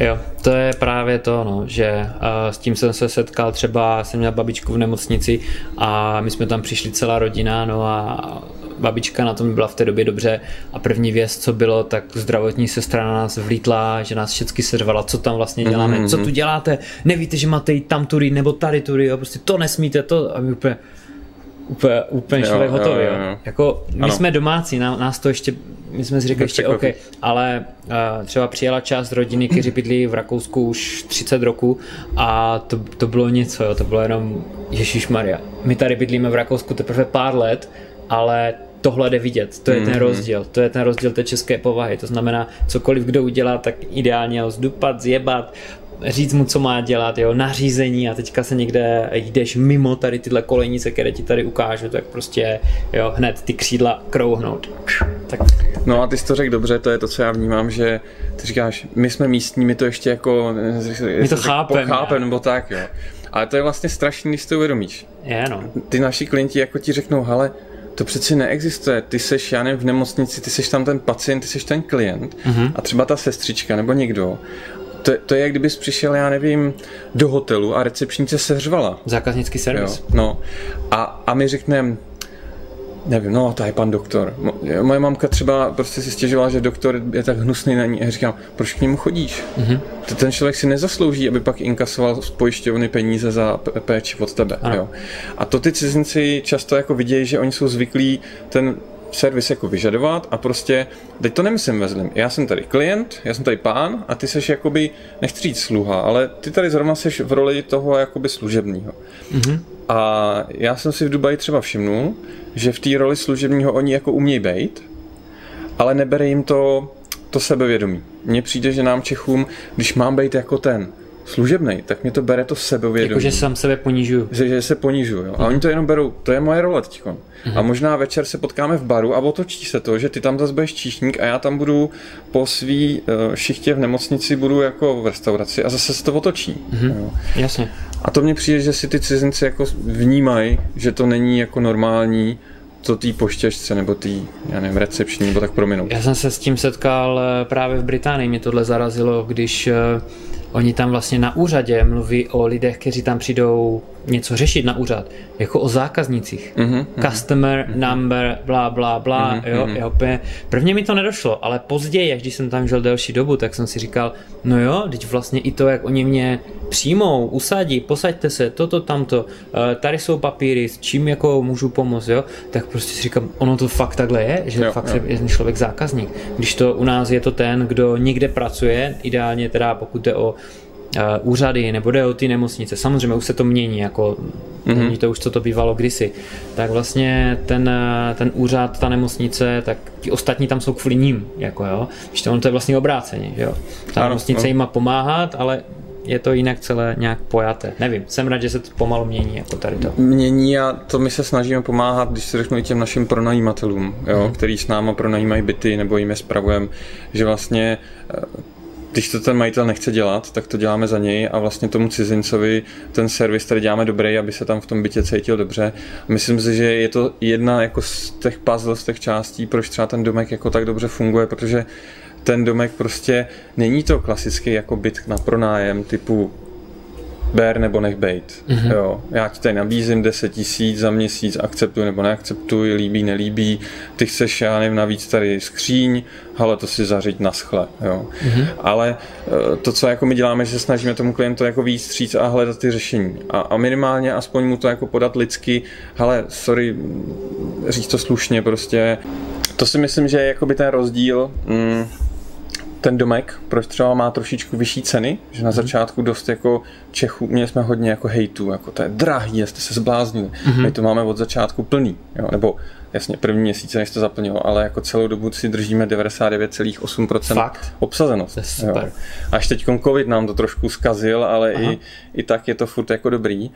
Jo, to je právě to, no, že uh, s tím jsem se setkal, třeba jsem měl babičku v nemocnici a my jsme tam přišli celá rodina, no a babička na tom byla v té době dobře a první věc, co bylo, tak zdravotní sestra na nás vlítla, že nás všechny seřvala, co tam vlastně děláme, mm-hmm. co tu děláte, nevíte, že máte jít tam tury nebo tady tury, jo, prostě to nesmíte, to a my úplně, úplně, úplně jo, člověk hotový. Jo, jo, jo. Jako, my ano. jsme domácí, nás to ještě my jsme si řekli ještě OK, ale uh, třeba přijela část rodiny, kteří bydlí v Rakousku už 30 roku a to, to bylo něco, jo, to bylo jenom Ježíš Maria. My tady bydlíme v Rakousku teprve pár let, ale tohle jde vidět, to je ten mhm. rozdíl, to je ten rozdíl té české povahy, to znamená, cokoliv kdo udělá, tak ideálně ho zdupat, zjebat, říct mu, co má dělat, jo, nařízení a teďka se někde jdeš mimo tady tyhle kolejnice, které ti tady ukážu, tak prostě, jo, hned ty křídla krouhnout. Tak. No a ty jsi to řekl dobře, to je to, co já vnímám, že ty říkáš, my jsme místní, my to ještě jako... My to chápeme. Chápem, nebo tak, jo. Ale to je vlastně strašný, když to uvědomíš. Je, no. Ty naši klienti jako ti řeknou, hele, to přeci neexistuje. Ty seš, já nevím, v nemocnici, ty seš tam ten pacient, ty seš ten klient mm-hmm. a třeba ta sestřička nebo někdo to, to je, jak kdybys přišel, já nevím, do hotelu a recepčnice se řvala. Zákaznický servis. Jo, no. A, a my řekneme, nevím, no, to je pan doktor. Moje mamka třeba prostě si stěžovala, že doktor je tak hnusný na ní. A říkám, proč k němu chodíš? Mm-hmm. Ten člověk si nezaslouží, aby pak inkasoval z pojišťovny peníze za péči od tebe. Jo. A to ty cizinci často jako vidějí, že oni jsou zvyklí ten servis jako vyžadovat a prostě, teď to nemyslím ve zlým, já jsem tady klient, já jsem tady pán a ty seš jakoby, nechci říct sluha, ale ty tady zrovna seš v roli toho jakoby služebního. Mm-hmm. A já jsem si v Dubaji třeba všimnul, že v té roli služebního oni jako umějí být, ale nebere jim to, to sebevědomí. Mně přijde, že nám Čechům, když mám být jako ten služebný, tak mě to bere to sebevědomí. Jakože sám sebe ponižuju. Že, že se ponižuju, jo. A oni to jenom berou, to je moje role teďko. Mm. A možná večer se potkáme v baru a otočí se to, že ty tam zase budeš číšník a já tam budu po svý uh, šichtě v nemocnici budu jako v restauraci a zase se to otočí. Mm. Jo. Jasně. A to mně přijde, že si ty cizinci jako vnímají, že to není jako normální to tý poštěžce nebo tý, já nevím, recepční nebo tak prominout. Já jsem se s tím setkal eh, právě v Británii, mě tohle zarazilo, když uh, Oni tam vlastně na úřadě mluví o lidech, kteří tam přijdou něco řešit na úřad, jako o zákaznicích. Mm-hmm, Customer mm-hmm. number, bla, bla, bla. Mm-hmm, jo, jo, úplně. Prvně mi to nedošlo, ale později, když jsem tam žil delší dobu, tak jsem si říkal, no jo, teď vlastně i to, jak oni mě přijmou, usadí, posaďte se, toto, tamto, eh, tady jsou papíry, s čím jako můžu pomoct, jo, tak prostě si říkám, ono to fakt takhle je, že jo, fakt jo. je člověk zákazník. Když to u nás je to ten, kdo nikde pracuje, ideálně teda pokud jde o úřady nebo jde o ty nemocnice, samozřejmě už se to mění, jako mm-hmm. není to už, co to bývalo kdysi, tak vlastně ten, eh, ten úřad, ta nemocnice, tak ti ostatní tam jsou kvůli ním, jako jo, když to, ono to je vlastně obráceně, že jo. Ta ano, nemocnice ano. jim má pomáhat, ale je to jinak celé nějak pojaté. Nevím, jsem rád, že se to pomalu mění, jako tady to. Mění a to my se snažíme pomáhat, když se řeknu i těm našim pronajímatelům, jo, hmm. který s náma pronajímají byty nebo jim je spravujeme, že vlastně eh, když to ten majitel nechce dělat, tak to děláme za něj a vlastně tomu cizincovi ten servis tady děláme dobrý, aby se tam v tom bytě cítil dobře. Myslím si, že je to jedna jako z těch puzzle, z těch částí, proč třeba ten domek jako tak dobře funguje, protože ten domek prostě není to klasický jako byt na pronájem typu ber nebo nech bejt. Mm-hmm. Jo, já ti tady nabízím 10 tisíc za měsíc, akceptuj nebo neakceptuj, líbí, nelíbí, ty chceš, já nevím, navíc tady skříň, ale to si zařiď na schle, jo. Mm-hmm. Ale eh, to, co jako my děláme, že se snažíme tomu klientu jako víc stříc a hledat ty řešení. A, a minimálně aspoň mu to jako podat lidsky, ale sorry, říct to slušně prostě. To si myslím, že je jakoby ten rozdíl, mm, ten domek, proč třeba má trošičku vyšší ceny, že na mhm. začátku dost jako Čechů, měli jsme hodně jako hejtu, jako to je drahý, jste se zbláznili. Mm-hmm. My to máme od začátku plný, jo? nebo jasně první měsíce, než to zaplnilo, ale jako celou dobu si držíme 99,8% Fakt? obsazenost. To je super. Jo. Až teď covid nám to trošku zkazil, ale i, i tak je to furt jako dobrý.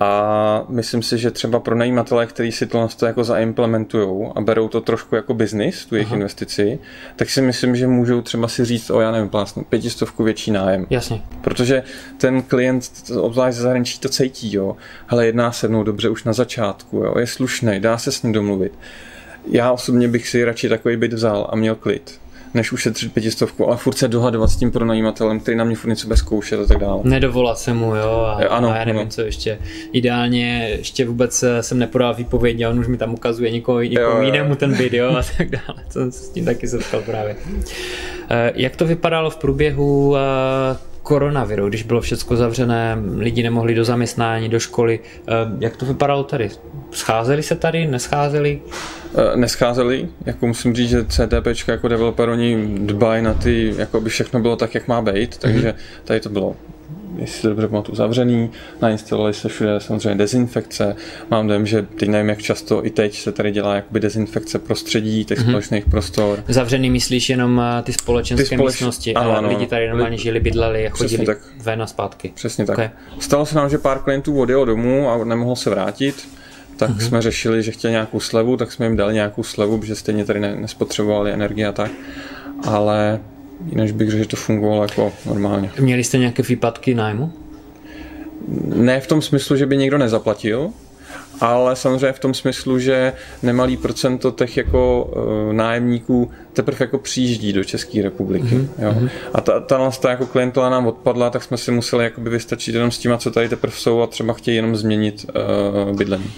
A myslím si, že třeba pro najímatele, kteří si to jako zaimplementují a berou to trošku jako biznis, tu jejich Aha. investici, tak si myslím, že můžou třeba si říct, o já nevím, plásnu pětistovku větší nájem. Jasně. Protože ten klient, obzvlášť ze zahraničí, to cítí, jo. Ale jedná se mnou dobře už na začátku, jo. Je slušný, dá se s ním domluvit. Já osobně bych si radši takový byt vzal a měl klid než ušetřit pětistovku, ale furt se dohadovat s tím pronajímatelem, který na mě furt něco bude zkoušet a tak dále. Nedovolat se mu, jo, a, ano, a já nevím, ano. co ještě. Ideálně ještě vůbec eh, jsem nepodal výpověď a on už mi tam ukazuje někoho, někomu jo, jinému ten jo, a tak dále. To jsem s tím taky setkal právě. Eh, jak to vypadalo v průběhu eh, koronaviru, když bylo všechno zavřené, lidi nemohli do zaměstnání, do školy. Jak to vypadalo tady? Scházeli se tady, nescházeli? Nescházeli, jako musím říct, že CTP jako developer oni dbají na ty, jako by všechno bylo tak, jak má být, takže mm-hmm. tady to bylo jestli se dobře pamatuju, zavřený, nainstalovali se všude samozřejmě dezinfekce. Mám dojem, že teď nevím, jak často i teď se tady dělá jakoby dezinfekce prostředí, těch mm-hmm. společných prostor. Zavřený myslíš jenom eh, ty společenské ty společ... místnosti, ano, ale ano. lidi tady normálně žili, bydleli a chodili tak. ven a zpátky. Přesně tak. Okay. Stalo se nám, že pár klientů odjelo domů a nemohlo se vrátit tak mm-hmm. jsme řešili, že chtěli nějakou slevu, tak jsme jim dali nějakou slevu, protože stejně tady nespotřebovali energie a tak. Ale jinak bych řekl, že to fungovalo jako normálně. Měli jste nějaké výpadky nájmu? Ne v tom smyslu, že by někdo nezaplatil, ale samozřejmě v tom smyslu, že nemalý procento těch jako uh, nájemníků teprve jako přijíždí do České republiky. Mm-hmm. Jo? Mhm. A ta, ta, ta jako klientela nám odpadla, tak jsme si museli jakoby vystačit jenom s tím, co tady teprve jsou a třeba chtějí jenom změnit uh, bydlení.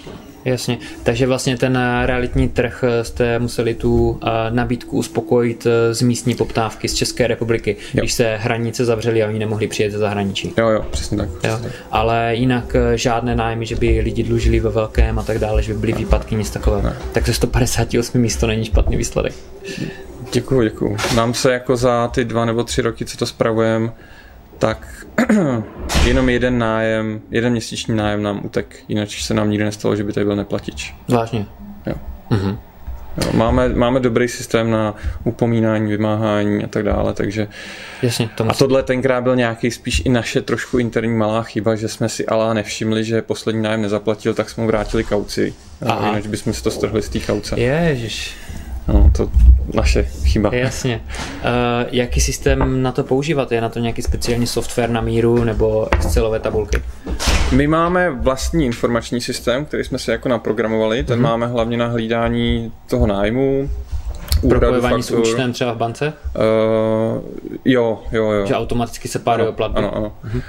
Jasně, takže vlastně ten realitní trh eh, jste museli tu nabídku uspokojit z místní poptávky z České republiky, jo. když se hranice zavřely a oni nemohli přijet ze zahraničí. Jo, jo, přesně tak. Přesně jo. tak. Ale jinak žádné nájmy, že by lidi dlužili ve velkém a tak dále, že by byly výpadky, nic takového. Ne. Tak ze 158 místo není špatný výsledek. Děkuju, děkuju. Nám se jako za ty dva nebo tři roky, co to spravujeme, tak <clears throat> jenom jeden nájem, jeden měsíční nájem nám utek, jinak se nám nikdy nestalo, že by tady byl neplatič. Vážně? Jo. Mhm. Jo, máme, máme dobrý systém na upomínání, vymáhání a tak dále, takže Jasně, to a tohle tenkrát byl nějaký spíš i naše trošku interní malá chyba, že jsme si ale nevšimli, že poslední nájem nezaplatil, tak jsme mu vrátili kauci. Jinak bychom si to strhli z té kauce. Ježiš. No, to naše chyba. Jasně. Uh, jaký systém na to používat? Je na to nějaký speciální software na míru nebo Excelové tabulky? My máme vlastní informační systém, který jsme si jako naprogramovali. Ten mm-hmm. máme hlavně na hlídání toho nájmu, Propojování s účtem třeba v bance? Uh, jo, jo, jo. Že automaticky se páruje platby? Ano, ano. Mm-hmm.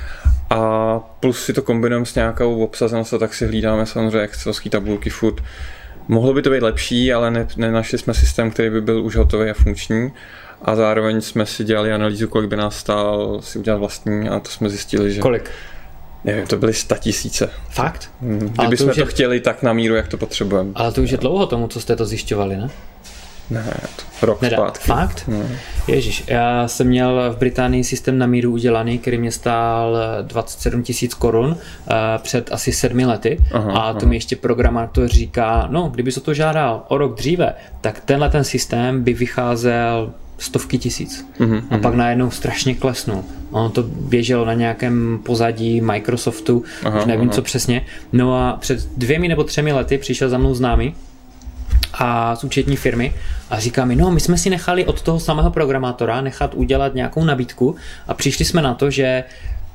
A plus si to kombinujeme s nějakou obsazeností, tak si hlídáme samozřejmě excelovské tabulky furt. Mohlo by to být lepší, ale ne, nenašli jsme systém, který by byl už hotový a funkční. A zároveň jsme si dělali analýzu, kolik by nás stál si udělat vlastní a to jsme zjistili, že... Kolik? Nevím, to byly sta tisíce. Fakt? Kdyby jsme to, je... chtěli tak na míru, jak to potřebujeme. Ale to už je dlouho tomu, co jste to zjišťovali, ne? Ne, to rok Nedá. zpátky. Fakt? Ne. Ježíš, já jsem měl v Británii systém na míru udělaný, který mě stál 27 tisíc korun uh, před asi sedmi lety aha, a to aha. mi ještě programátor říká, no, kdyby se to žádal o rok dříve, tak tenhle ten systém by vycházel stovky tisíc. Mm-hmm. A pak najednou strašně klesnul. Ono to běželo na nějakém pozadí Microsoftu, aha, už nevím aha. co přesně. No a před dvěmi nebo třemi lety přišel za mnou známý a z účetní firmy a říká mi, no my jsme si nechali od toho samého programátora nechat udělat nějakou nabídku a přišli jsme na to, že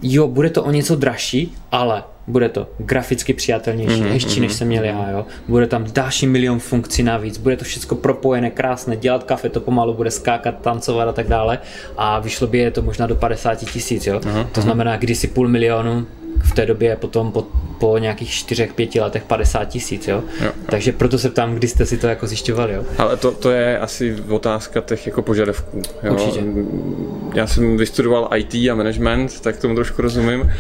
jo, bude to o něco dražší, ale bude to graficky přijatelnější, mm-hmm, hezčí, než jsem měl já, jo. Bude tam další milion funkcí navíc, bude to všechno propojené, krásné, dělat kafe to pomalu bude skákat, tancovat a tak dále a vyšlo by je to možná do 50 tisíc, jo. Mm-hmm. To znamená, když si půl milionu v té době potom po, po nějakých 4-5 letech 50 tisíc, jo? Jo, jo? Takže proto se ptám, kdy jste si to jako zjišťovali, jo? Ale to, to je asi otázka těch jako požadavků. Jo? Určitě. Já jsem vystudoval IT a management, tak tomu trošku rozumím.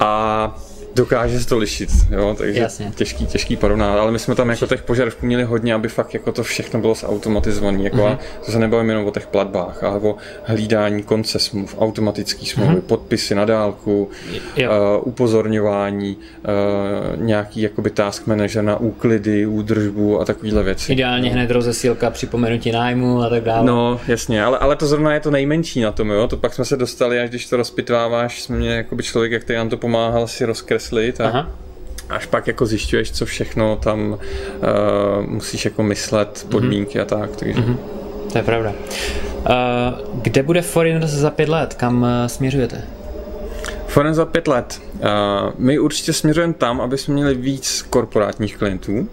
A dokáže se to lišit, jo, takže Jasně. těžký, těžký porovnat, ale my jsme tam jako těch požadavků měli hodně, aby fakt jako to všechno bylo zautomatizované, jako mm-hmm. to se nebavíme jenom o těch platbách, ale o hlídání konce smluv, automatický smlouvy, mm-hmm. podpisy na dálku, uh, upozorňování, uh, nějaký jakoby task manager na úklidy, údržbu a takovéhle věci. Ideálně no. hned rozesílka, připomenutí nájmu a tak dále. No, jasně, ale, ale to zrovna je to nejmenší na tom, jo, to pak jsme se dostali, až když to rozpitváváš, jsme mě jakoby člověk, který nám to pomáhal si rozkreslit kreslit a Aha. až pak jako zjišťuješ, co všechno tam uh, musíš jako myslet, mhm. podmínky mm-hmm. a tak. Takže. Mm-hmm. To je pravda. Uh, kde bude Foreigners za pět let? Kam uh, směřujete? Foreign za pět let. Uh, my určitě směřujeme tam, aby jsme měli víc korporátních klientů,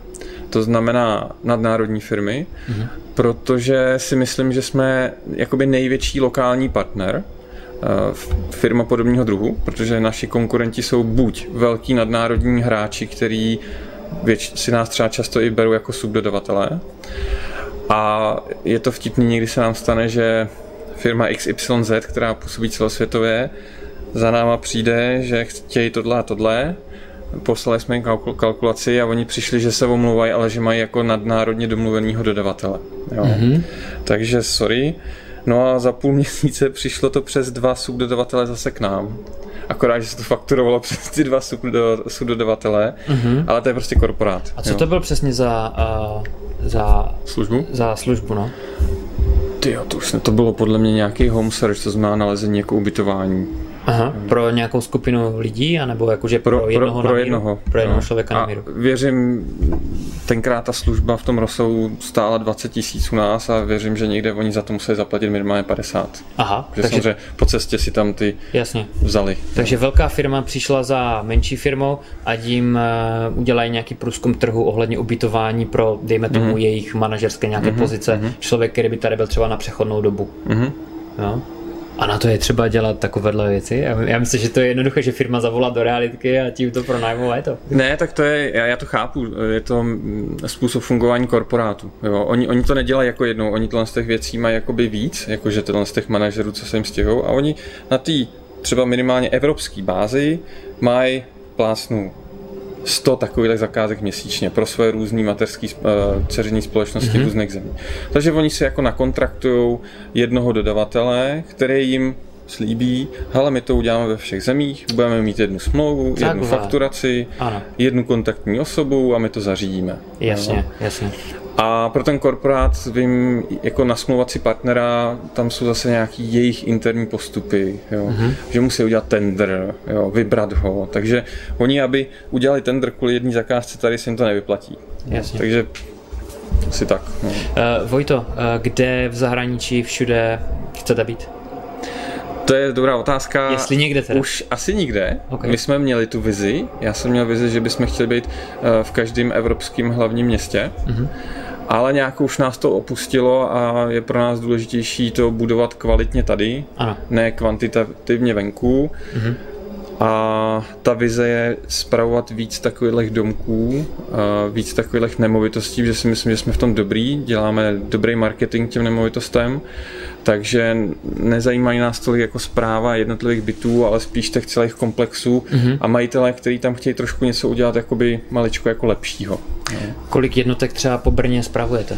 to znamená nadnárodní firmy, mm-hmm. protože si myslím, že jsme jakoby největší lokální partner firma podobného druhu, protože naši konkurenti jsou buď velký nadnárodní hráči, který věč, si nás třeba často i berou jako subdodavatelé. A je to vtipný, někdy se nám stane, že firma XYZ, která působí celosvětově, za náma přijde, že chtějí tohle a tohle, poslali jsme jim kalkulaci a oni přišli, že se omlouvají, ale že mají jako nadnárodně domluveného dodavatele. Jo. Mm-hmm. Takže sorry, No a za půl měsíce přišlo to přes dva subdodavatele zase k nám. Akorát, že se to fakturovalo <laughs> přes ty dva subdodavatele, mm-hmm. ale to je prostě korporát. A co jo. to bylo přesně za, uh, za službu? Za službu, no. Ty to už to bylo podle mě nějaký home search, to znamená nalezení jako ubytování. Aha, pro nějakou skupinu lidí, anebo jakože pro, pro jednoho pro, pro jednoho, pro jednoho no. člověka na míru. Věřím, tenkrát ta služba v tom rozsahu stála 20 tisíc u nás a věřím, že někde oni za to museli zaplatit minimálně 50. Aha. Že takže samozřejmě po cestě si tam ty jasně. vzali. Takže velká firma přišla za menší firmou a jim uh, udělají nějaký průzkum trhu ohledně ubytování pro, dejme tomu, mm-hmm. jejich manažerské nějaké mm-hmm. pozice. Mm-hmm. Člověk, který by tady byl třeba na přechodnou dobu. Mm-hmm. Jo? A na to je třeba dělat takovéhle věci? Já, já myslím, že to je jednoduché, že firma zavolá do realitky a tím to pronajmou a je to. Ne, tak to je, já, já to chápu, je to mm, způsob fungování korporátu. Jo. Oni, oni to nedělají jako jednou, oni tohle z těch věcí mají jakoby víc, jakože tohle z těch manažerů, co se jim stěhují a oni na té třeba minimálně evropské bázi mají plásnu 100 takových zakázek měsíčně pro své různé mateřské uh, dceřiné společnosti mm-hmm. různých zemí. Takže oni si jako nakontraktují jednoho dodavatele, který jim slíbí, hele, my to uděláme ve všech zemích, budeme mít jednu smlouvu, jednu fakturaci, ano. jednu kontaktní osobu a my to zařídíme. Jasně, no. jasně. A pro ten korporát vím, jako nasmluvat si partnera, tam jsou zase nějaký jejich interní postupy, jo? Mm-hmm. že musí udělat tender, jo? vybrat ho. Takže oni, aby udělali tender kvůli jedné zakázce, tady se jim to nevyplatí. Jasně. Takže asi tak. No. Uh, Vojto, uh, kde v zahraničí všude chcete být? To je dobrá otázka. Jestli někde teda? Už asi nikde. Okay. My jsme měli tu vizi. Já jsem měl vizi, že bychom chtěli být uh, v každém evropském hlavním městě. Mm-hmm ale nějak už nás to opustilo a je pro nás důležitější to budovat kvalitně tady, ano. ne kvantitativně venku. Mhm. A ta vize je spravovat víc takových domků, víc takových nemovitostí, protože si myslím, že jsme v tom dobrý, děláme dobrý marketing těm nemovitostem, takže nezajímají nás tolik jako zpráva jednotlivých bytů, ale spíš těch celých komplexů mm-hmm. a majitelé, kteří tam chtějí trošku něco udělat jakoby maličko jako lepšího. Kolik jednotek třeba po Brně spravujete?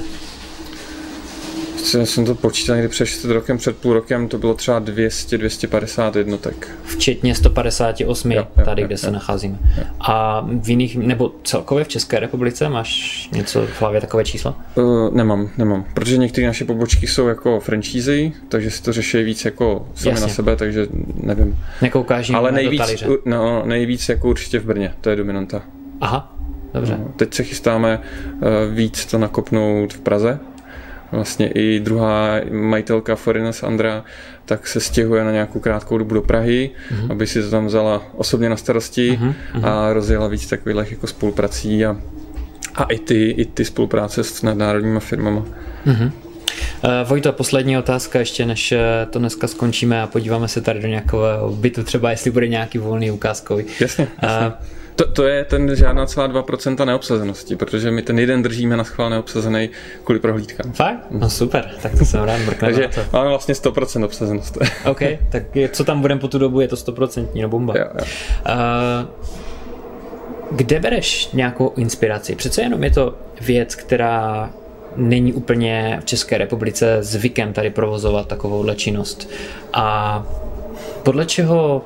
Já jsem to počítal někdy před 4 rokem, před půl rokem, to bylo třeba 200-250 jednotek. Včetně 158 jo, jo, tady, jo, kde jo, se jo. nacházíme. Jo. A v jiných, nebo celkově v České republice máš něco v hlavě takové číslo? Uh, nemám, nemám, protože některé naše pobočky jsou jako franchise, takže si to řeší víc jako sami Jasně. na sebe, takže nevím. Nekoukáš Ale nejvíc, no, nejvíc jako určitě v Brně, to je dominanta. Aha, dobře. No, teď se chystáme uh, víc to nakopnout v Praze, vlastně i druhá majitelka Foreigners Andra, tak se stěhuje na nějakou krátkou dobu do Prahy, uh-huh. aby si to tam vzala osobně na starosti uh-huh. a rozjela víc takových jako spoluprací a, a i, ty, i ty spolupráce s nadnárodníma firmama. Uh-huh. Vojto, poslední otázka ještě, než eh, to dneska skončíme a podíváme se tady do nějakého bytu, třeba jestli bude nějaký volný ukázkový. Jasně, jasně. Uh, to, to je ten žádná celá 2% neobsazenosti, protože my ten jeden držíme na schvál neobsazený kvůli prohlídkám. Fakt? No super, tak to jsem rád, Takže to. máme vlastně 100% obsazenost. OK, tak je, co tam budeme po tu dobu, je to 100% no bomba. Jo, jo. Uh, kde bereš nějakou inspiraci? Přece jenom je to věc, která není úplně v České republice zvykem tady provozovat takovou činnost. A podle čeho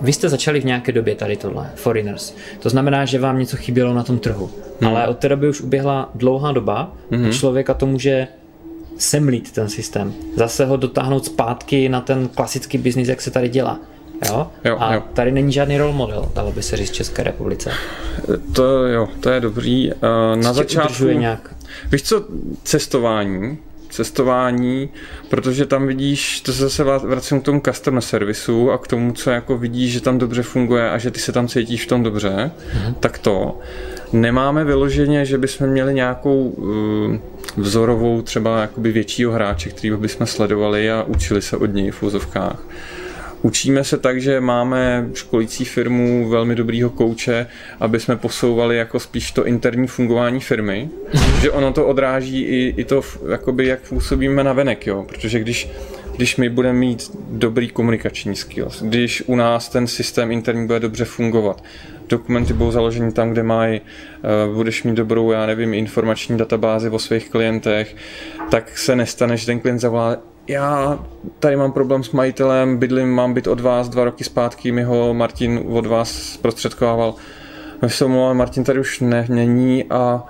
vy jste začali v nějaké době tady tohle, Foreigners. To znamená, že vám něco chybělo na tom trhu. Hmm. Ale od té doby už uběhla dlouhá doba hmm. a člověka to může semlít ten systém. Zase ho dotáhnout zpátky na ten klasický biznis, jak se tady dělá. Jo? Jo, a jo. tady není žádný role model, dalo by se říct České republice. To jo, to je dobrý. Na začátku... nějak? Víš co, cestování, cestování, protože tam vidíš, to se zase vracím k tomu customer servisu a k tomu, co jako vidíš, že tam dobře funguje a že ty se tam cítíš v tom dobře, mm-hmm. tak to. Nemáme vyloženě, že bychom měli nějakou uh, vzorovou třeba jakoby většího hráče, který bychom sledovali a učili se od něj v úzovkách. Učíme se tak, že máme školící firmu velmi dobrýho kouče, aby jsme posouvali jako spíš to interní fungování firmy, mhm. že ono to odráží i, i to, jakoby jak působíme na venek, jo, protože když když my budeme mít dobrý komunikační skills, když u nás ten systém interní bude dobře fungovat, dokumenty budou založeny tam, kde mají, uh, budeš mít dobrou, já nevím, informační databázi o svých klientech, tak se nestane, že ten klient zavolá, já tady mám problém s majitelem, bydlím, mám byt od vás dva roky zpátky, mi ho Martin od vás zprostředkovával. My se omlouváme, Martin tady už ne, není a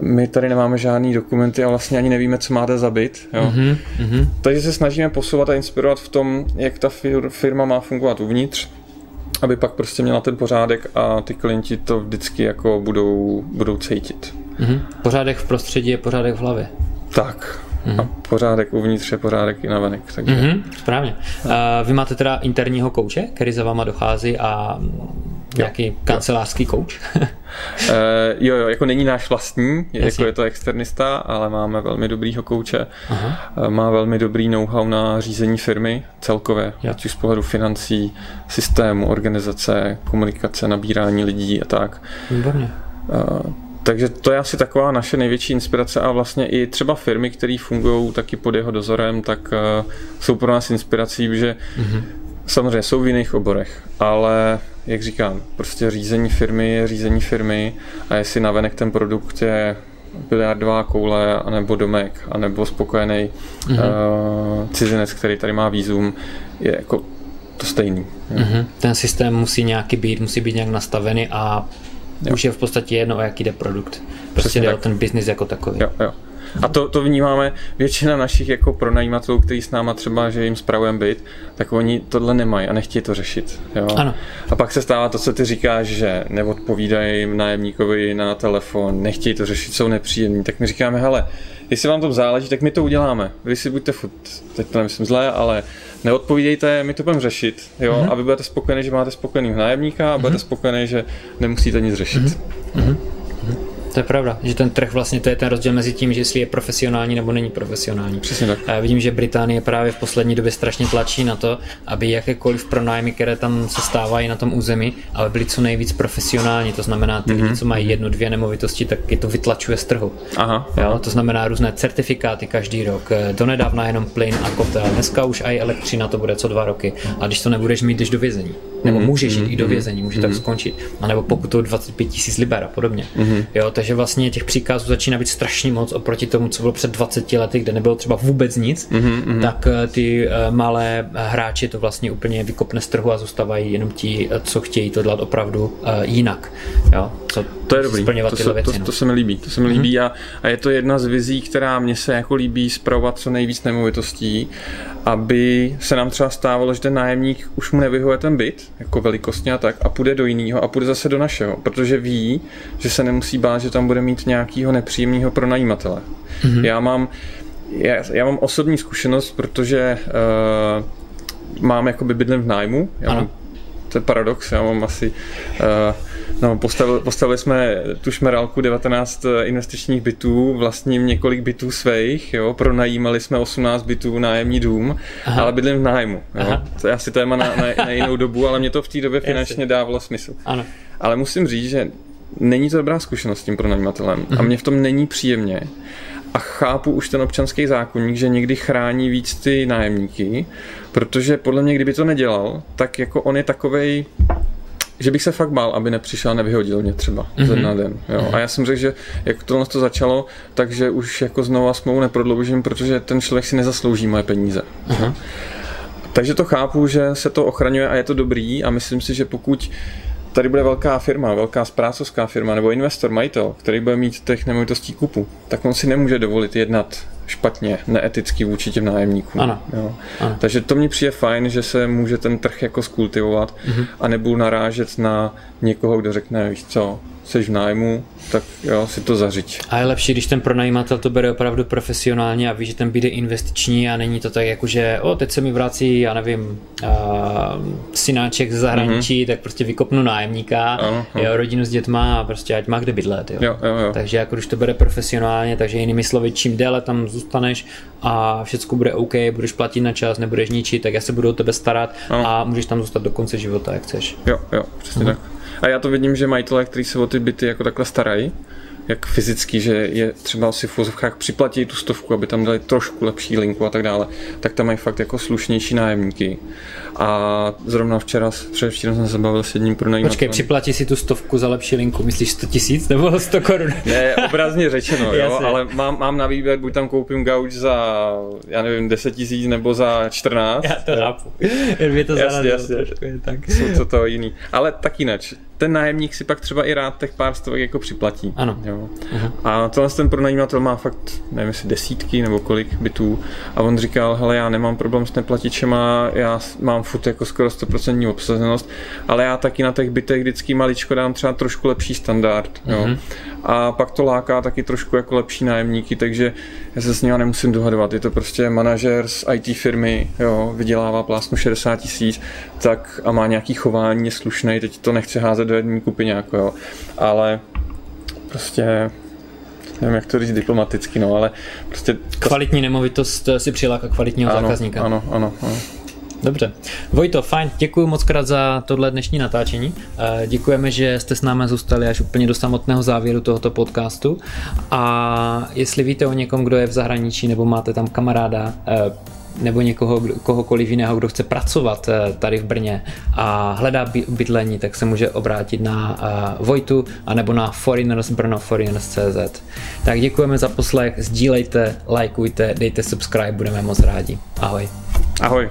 my tady nemáme žádný dokumenty a vlastně ani nevíme, co máte za byt. Jo. Mm-hmm. Takže se snažíme posouvat a inspirovat v tom, jak ta firma má fungovat uvnitř, aby pak prostě měla ten pořádek a ty klienti to vždycky jako budou, budou cítit. Mm-hmm. Pořádek v prostředí je pořádek v hlavě. Tak, Mm-hmm. A pořádek uvnitř je pořádek i navenek. Takže... Mm-hmm, správně. Uh, vy máte teda interního kouče, který za váma dochází a nějaký jo, kancelářský kouč? uh, <laughs> jo, jo, jako není náš vlastní, Jasně. jako je to externista, ale máme velmi dobrýho kouče. Aha. Uh, má velmi dobrý know-how na řízení firmy celkově, ať už z pohledu financí, systému, organizace, komunikace, nabírání lidí a tak. Výborně. Uh, takže to je asi taková naše největší inspirace a vlastně i třeba firmy, které fungují taky pod jeho dozorem, tak uh, jsou pro nás inspirací, že mm-hmm. samozřejmě jsou v jiných oborech, ale jak říkám, prostě řízení firmy je řízení firmy a jestli navenek ten produkt je biliardová koule, anebo domek, anebo spokojený mm-hmm. uh, cizinec, který tady má výzum, je jako to stejný. Mm-hmm. Ten systém musí nějaký být, musí být nějak nastavený a Jo. Už je v podstatě jedno, o jaký jde produkt. Prostě jde o ten biznis jako takový. Jo, jo. A to, to vnímáme většina našich jako pronajímatelů, kteří s náma třeba, že jim spravujeme byt, tak oni tohle nemají a nechtějí to řešit. Jo? Ano. A pak se stává to, co ty říkáš, že neodpovídají nájemníkovi na telefon, nechtějí to řešit, jsou nepříjemní. Tak my říkáme, hele, jestli vám to záleží, tak my to uděláme. Vy si buďte furt, teď to nemyslím zlé, ale neodpovídejte, my to budeme řešit, jo, mm-hmm. a vy budete spokojení, že máte spokojený nájemníka a mm-hmm. budete spokojení, že nemusíte nic řešit. Mm-hmm. To je pravda, že ten trh vlastně to je ten rozdíl mezi tím, že jestli je profesionální nebo není profesionální. Přesně tak. A já vidím, že Británie právě v poslední době strašně tlačí na to, aby jakékoliv pronájmy, které tam se stávají na tom území, aby byly co nejvíc profesionální. To znamená, ty mm-hmm. lidi, co mají jednu, dvě nemovitosti, tak je to vytlačuje z trhu. Aha, jo? To znamená různé certifikáty každý rok. Donedávna jenom plyn a kotel. Dneska už i elektřina to bude co dva roky. A když to nebudeš mít, jdeš do vězení. Nebo mm-hmm. můžeš jít mm-hmm. i do mhm. vězení, může mm-hmm. tak mhm. skončit. A nebo pokud to 25 tisíc liber a podobně. Mm-hmm. Jo, takže vlastně těch příkazů začíná být strašně moc oproti tomu, co bylo před 20 lety, kde nebylo třeba vůbec nic, mm-hmm. tak eh, ty eh, malé hráči to vlastně úplně vykopne z trhu a zůstávají jenom ti, eh, co chtějí to dělat opravdu jinak. Jo, co to je dobrý, to se, věci, to, no. to se mi líbí, to se mi mm-hmm. líbí a, a je to jedna z vizí, která mě se jako líbí zpravovat co nejvíc nemovitostí, aby se nám třeba stávalo, že ten nájemník už mu nevyhovuje ten byt, jako velikostně a tak, a půjde do jiného a půjde zase do našeho, protože ví, že se nemusí bát, že tam bude mít nějakého nepříjemného pronajímatele. Mm-hmm. Já mám já, já mám osobní zkušenost, protože uh, mám jakoby bydlem v nájmu, já ano. mám to je paradox, já mám asi uh, No, postavili, postavili jsme tu šmerálku 19 eh, investičních bytů, vlastním několik bytů svých, jo, pronajímali jsme 18 bytů nájemní dům, Aha. ale bydlím v nájmu. Jo. To je asi téma na, na, na jinou dobu, ale mě to v té době finančně dávalo smysl. Ano. Ale musím říct, že není to dobrá zkušenost s tím pronajímatelem a mhm. mě v tom není příjemně. A chápu už ten občanský zákonník, že někdy chrání víc ty nájemníky, protože podle mě, kdyby to nedělal, tak jako on je takovej že bych se fakt bál, aby nepřišel a nevyhodil mě třeba mm-hmm. ze na den. Jo. Mm-hmm. A já jsem řekl, že jak tohle to začalo, takže už jako znova smlouvu neprodloužím, protože ten člověk si nezaslouží moje peníze. Mm-hmm. Takže to chápu, že se to ochraňuje a je to dobrý a myslím si, že pokud tady bude velká firma, velká zprácovská firma nebo investor, majitel, který bude mít těch nemovitostí kupu, tak on si nemůže dovolit jednat špatně, neeticky vůči těm nájemníkům. Ano. Jo. ano. Takže to mi přijde fajn, že se může ten trh jako skultivovat mm-hmm. a nebudu narážet na někoho, kdo řekne, víš co, jsi v nájmu, tak jo, si to zařiď. A je lepší, když ten pronajímatel to bere opravdu profesionálně a ví, že ten byt je investiční a není to tak jako, že o, teď se mi vrací, já nevím, uh, synáček z zahraničí, mm-hmm. tak prostě vykopnu nájemníka, ano, ano. jo, rodinu s dětma a prostě ať má kde bydlet. Jo. Jo, jo, jo. Takže jako když to bere profesionálně, takže jinými slovy, čím déle tam zůstaneš a všechno bude OK, budeš platit na čas, nebudeš ničit, tak já se budu o tebe starat ano. a můžeš tam zůstat do konce života, jak chceš. Jo, jo, přesně mm-hmm. tak. A já to vidím, že majitelé, kteří se o ty byty jako takhle starají, jak fyzicky, že je třeba si v vozovkách připlatí tu stovku, aby tam dali trošku lepší linku a tak dále, tak tam mají fakt jako slušnější nájemníky. A zrovna včera, předevčírem jsem se bavil s jedním pronajímatelem. Počkej, připlatí si tu stovku za lepší linku, myslíš 100 tisíc nebo 100 korun? <laughs> Ne, obrazně řečeno, jo, ale mám, mám na výběr, buď tam koupím gauč za, já nevím, 10 tisíc nebo za 14. Já to chápu. Jen mě to jasně, jasně. Trošku, tak. Co, co to jiný. Ale tak jinak, ten nájemník si pak třeba i rád těch pár stovek jako připlatí. Ano. Jo. Uh-huh. A tohle ten pronajímatel má fakt, nevím jestli desítky nebo kolik bytů a on říkal, hele já nemám problém s neplatičema, já mám furt jako skoro 100% obsazenost, ale já taky na těch bytech vždycky maličko dám třeba trošku lepší standard. Jo. Uh-huh. A pak to láká taky trošku jako lepší nájemníky, takže já se s ním nemusím dohadovat. Je to prostě manažer z IT firmy, jo, vydělává plásnu 60 tisíc, tak a má nějaký chování, je slušný, teď to nechce házet do jedné kupy nějak, jo. Ale prostě nevím, jak to říct diplomaticky, no, ale prostě... Kvalitní nemovitost si přiláká kvalitního ano, zákazníka. Ano, ano, ano. Dobře. Vojto, fajn, děkuji moc krát za tohle dnešní natáčení. Eh, děkujeme, že jste s námi zůstali až úplně do samotného závěru tohoto podcastu. A jestli víte o někom, kdo je v zahraničí nebo máte tam kamaráda, eh, nebo někoho, kohokoliv jiného, kdo chce pracovat eh, tady v Brně a hledá bydlení, tak se může obrátit na Vojtu anebo na Foreigners Brno Foreigners.cz. Tak děkujeme za poslech, sdílejte, lajkujte, dejte subscribe, budeme moc rádi. Ahoj. Ahoj.